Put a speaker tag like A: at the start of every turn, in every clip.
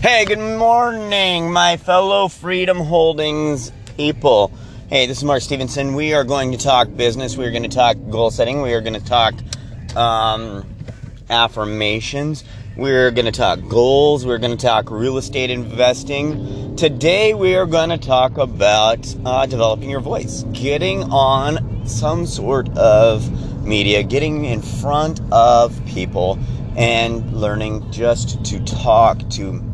A: Hey, good morning, my fellow Freedom Holdings people. Hey, this is Mark Stevenson. We are going to talk business. We are going to talk goal setting. We are going to talk um, affirmations. We're going to talk goals. We're going to talk real estate investing. Today, we are going to talk about uh, developing your voice, getting on some sort of media, getting in front of people, and learning just to talk, to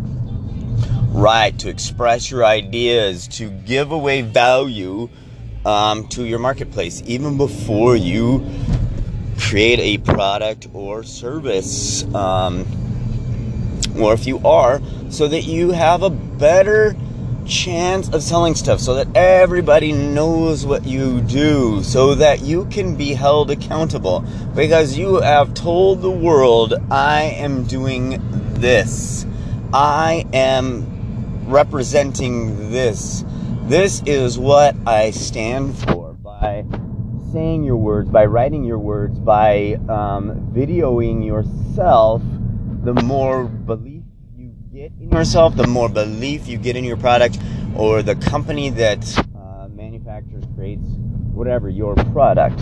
A: write, to express your ideas, to give away value um, to your marketplace, even before you create a product or service. Um, or if you are, so that you have a better chance of selling stuff, so that everybody knows what you do, so that you can be held accountable. Because you have told the world, I am doing this. I am representing this. This is what I stand for by saying your words, by writing your words, by um, videoing yourself the more belief you get in yourself, the more belief you get in your product or the company that uh, manufactures, creates, whatever, your product,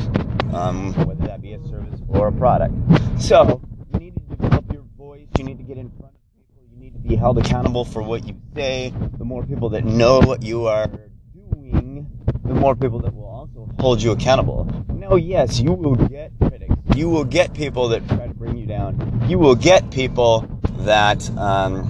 A: um, whether that be a service or a product. So, you need to develop your voice, you need to get in front of need to be held accountable for what you say. The more people that know what you are doing, the more people that will also hold you accountable. No, yes, you will get critics. You will get people that try to bring you down. You will get people that um,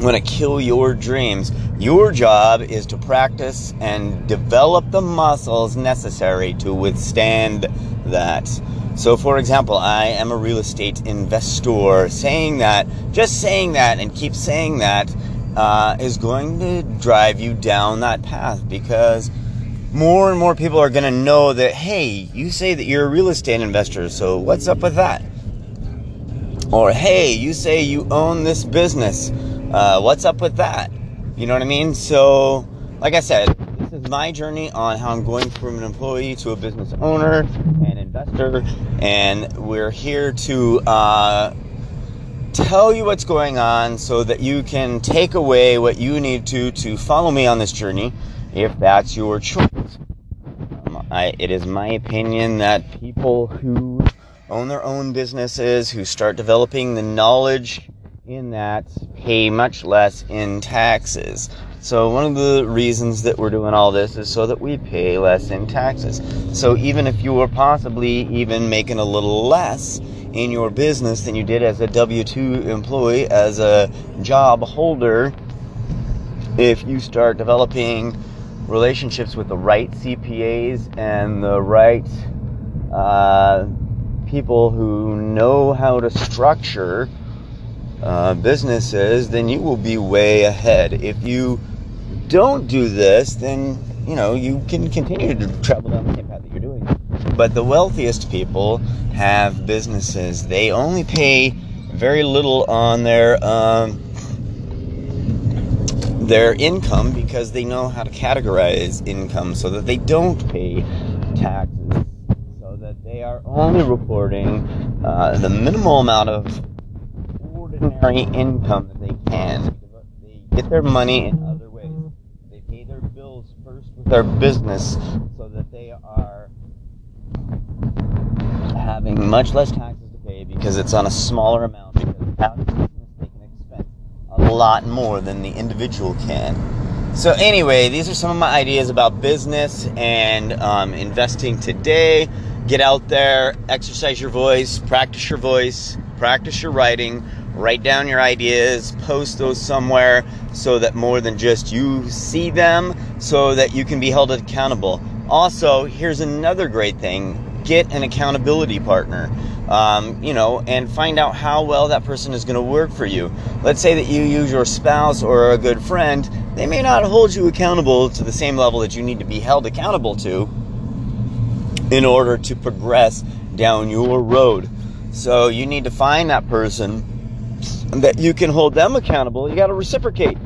A: want to kill your dreams. Your job is to practice and develop the muscles necessary to withstand that. So, for example, I am a real estate investor. Saying that, just saying that, and keep saying that, uh, is going to drive you down that path because more and more people are going to know that, hey, you say that you're a real estate investor, so what's up with that? Or, hey, you say you own this business, uh, what's up with that? You know what I mean? So, like I said, this is my journey on how I'm going from an employee to a business owner and investor, and we're here to uh, tell you what's going on so that you can take away what you need to to follow me on this journey if that's your choice. Um, I, it is my opinion that people who own their own businesses, who start developing the knowledge in that, pay much less in taxes. So, one of the reasons that we're doing all this is so that we pay less in taxes. So, even if you were possibly even making a little less in your business than you did as a W 2 employee, as a job holder, if you start developing relationships with the right CPAs and the right uh, people who know how to structure uh, businesses, then you will be way ahead. If you don't do this, then you know you can continue to travel down the same path that you're doing. But the wealthiest people have businesses. They only pay very little on their um, their income because they know how to categorize income so that they don't pay taxes, so that they are only reporting uh, the minimal amount of ordinary income that they can. They get their money in other ways. They pay their bills first with their business so that they are having much less taxes to pay because it's on a smaller amount because without business they can expend a lot more than the individual can. So anyway, these are some of my ideas about business and um, investing today. Get out there, exercise your voice, practice your voice, practice your writing, write down your ideas, post those somewhere so that more than just you see them, so that you can be held accountable. Also, here's another great thing get an accountability partner. Um, you know, and find out how well that person is going to work for you. Let's say that you use your spouse or a good friend, they may not hold you accountable to the same level that you need to be held accountable to in order to progress down your road. So you need to find that person that you can hold them accountable, you got to reciprocate.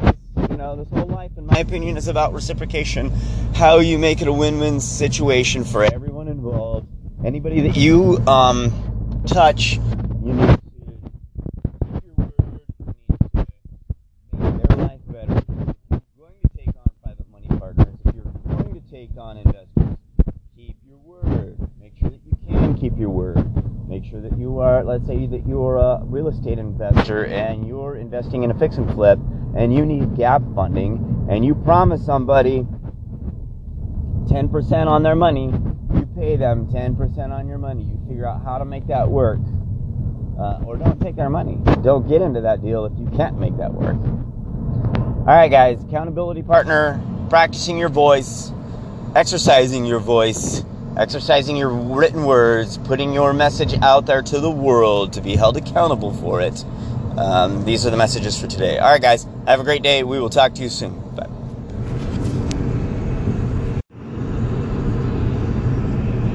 A: You know, this whole life, in my opinion, is about reciprocation. How you make it a win-win situation for everyone involved. Anybody that you um, touch, you need to keep your word. You need to make their life better. If you're going to take on private money partners, if you're going to take on investors, keep your word. Make sure that you can keep your word. Sure that you are, let's say that you're a real estate investor and you're investing in a fix and flip and you need gap funding and you promise somebody 10% on their money, you pay them 10% on your money. You figure out how to make that work. Uh, or don't take their money. Don't get into that deal if you can't make that work. All right, guys, accountability partner, practicing your voice, exercising your voice, exercising your written words, putting your message out there to the world to be held accountable for it. Um, these are the messages for today. All right, guys, have a great day. We will talk to you soon.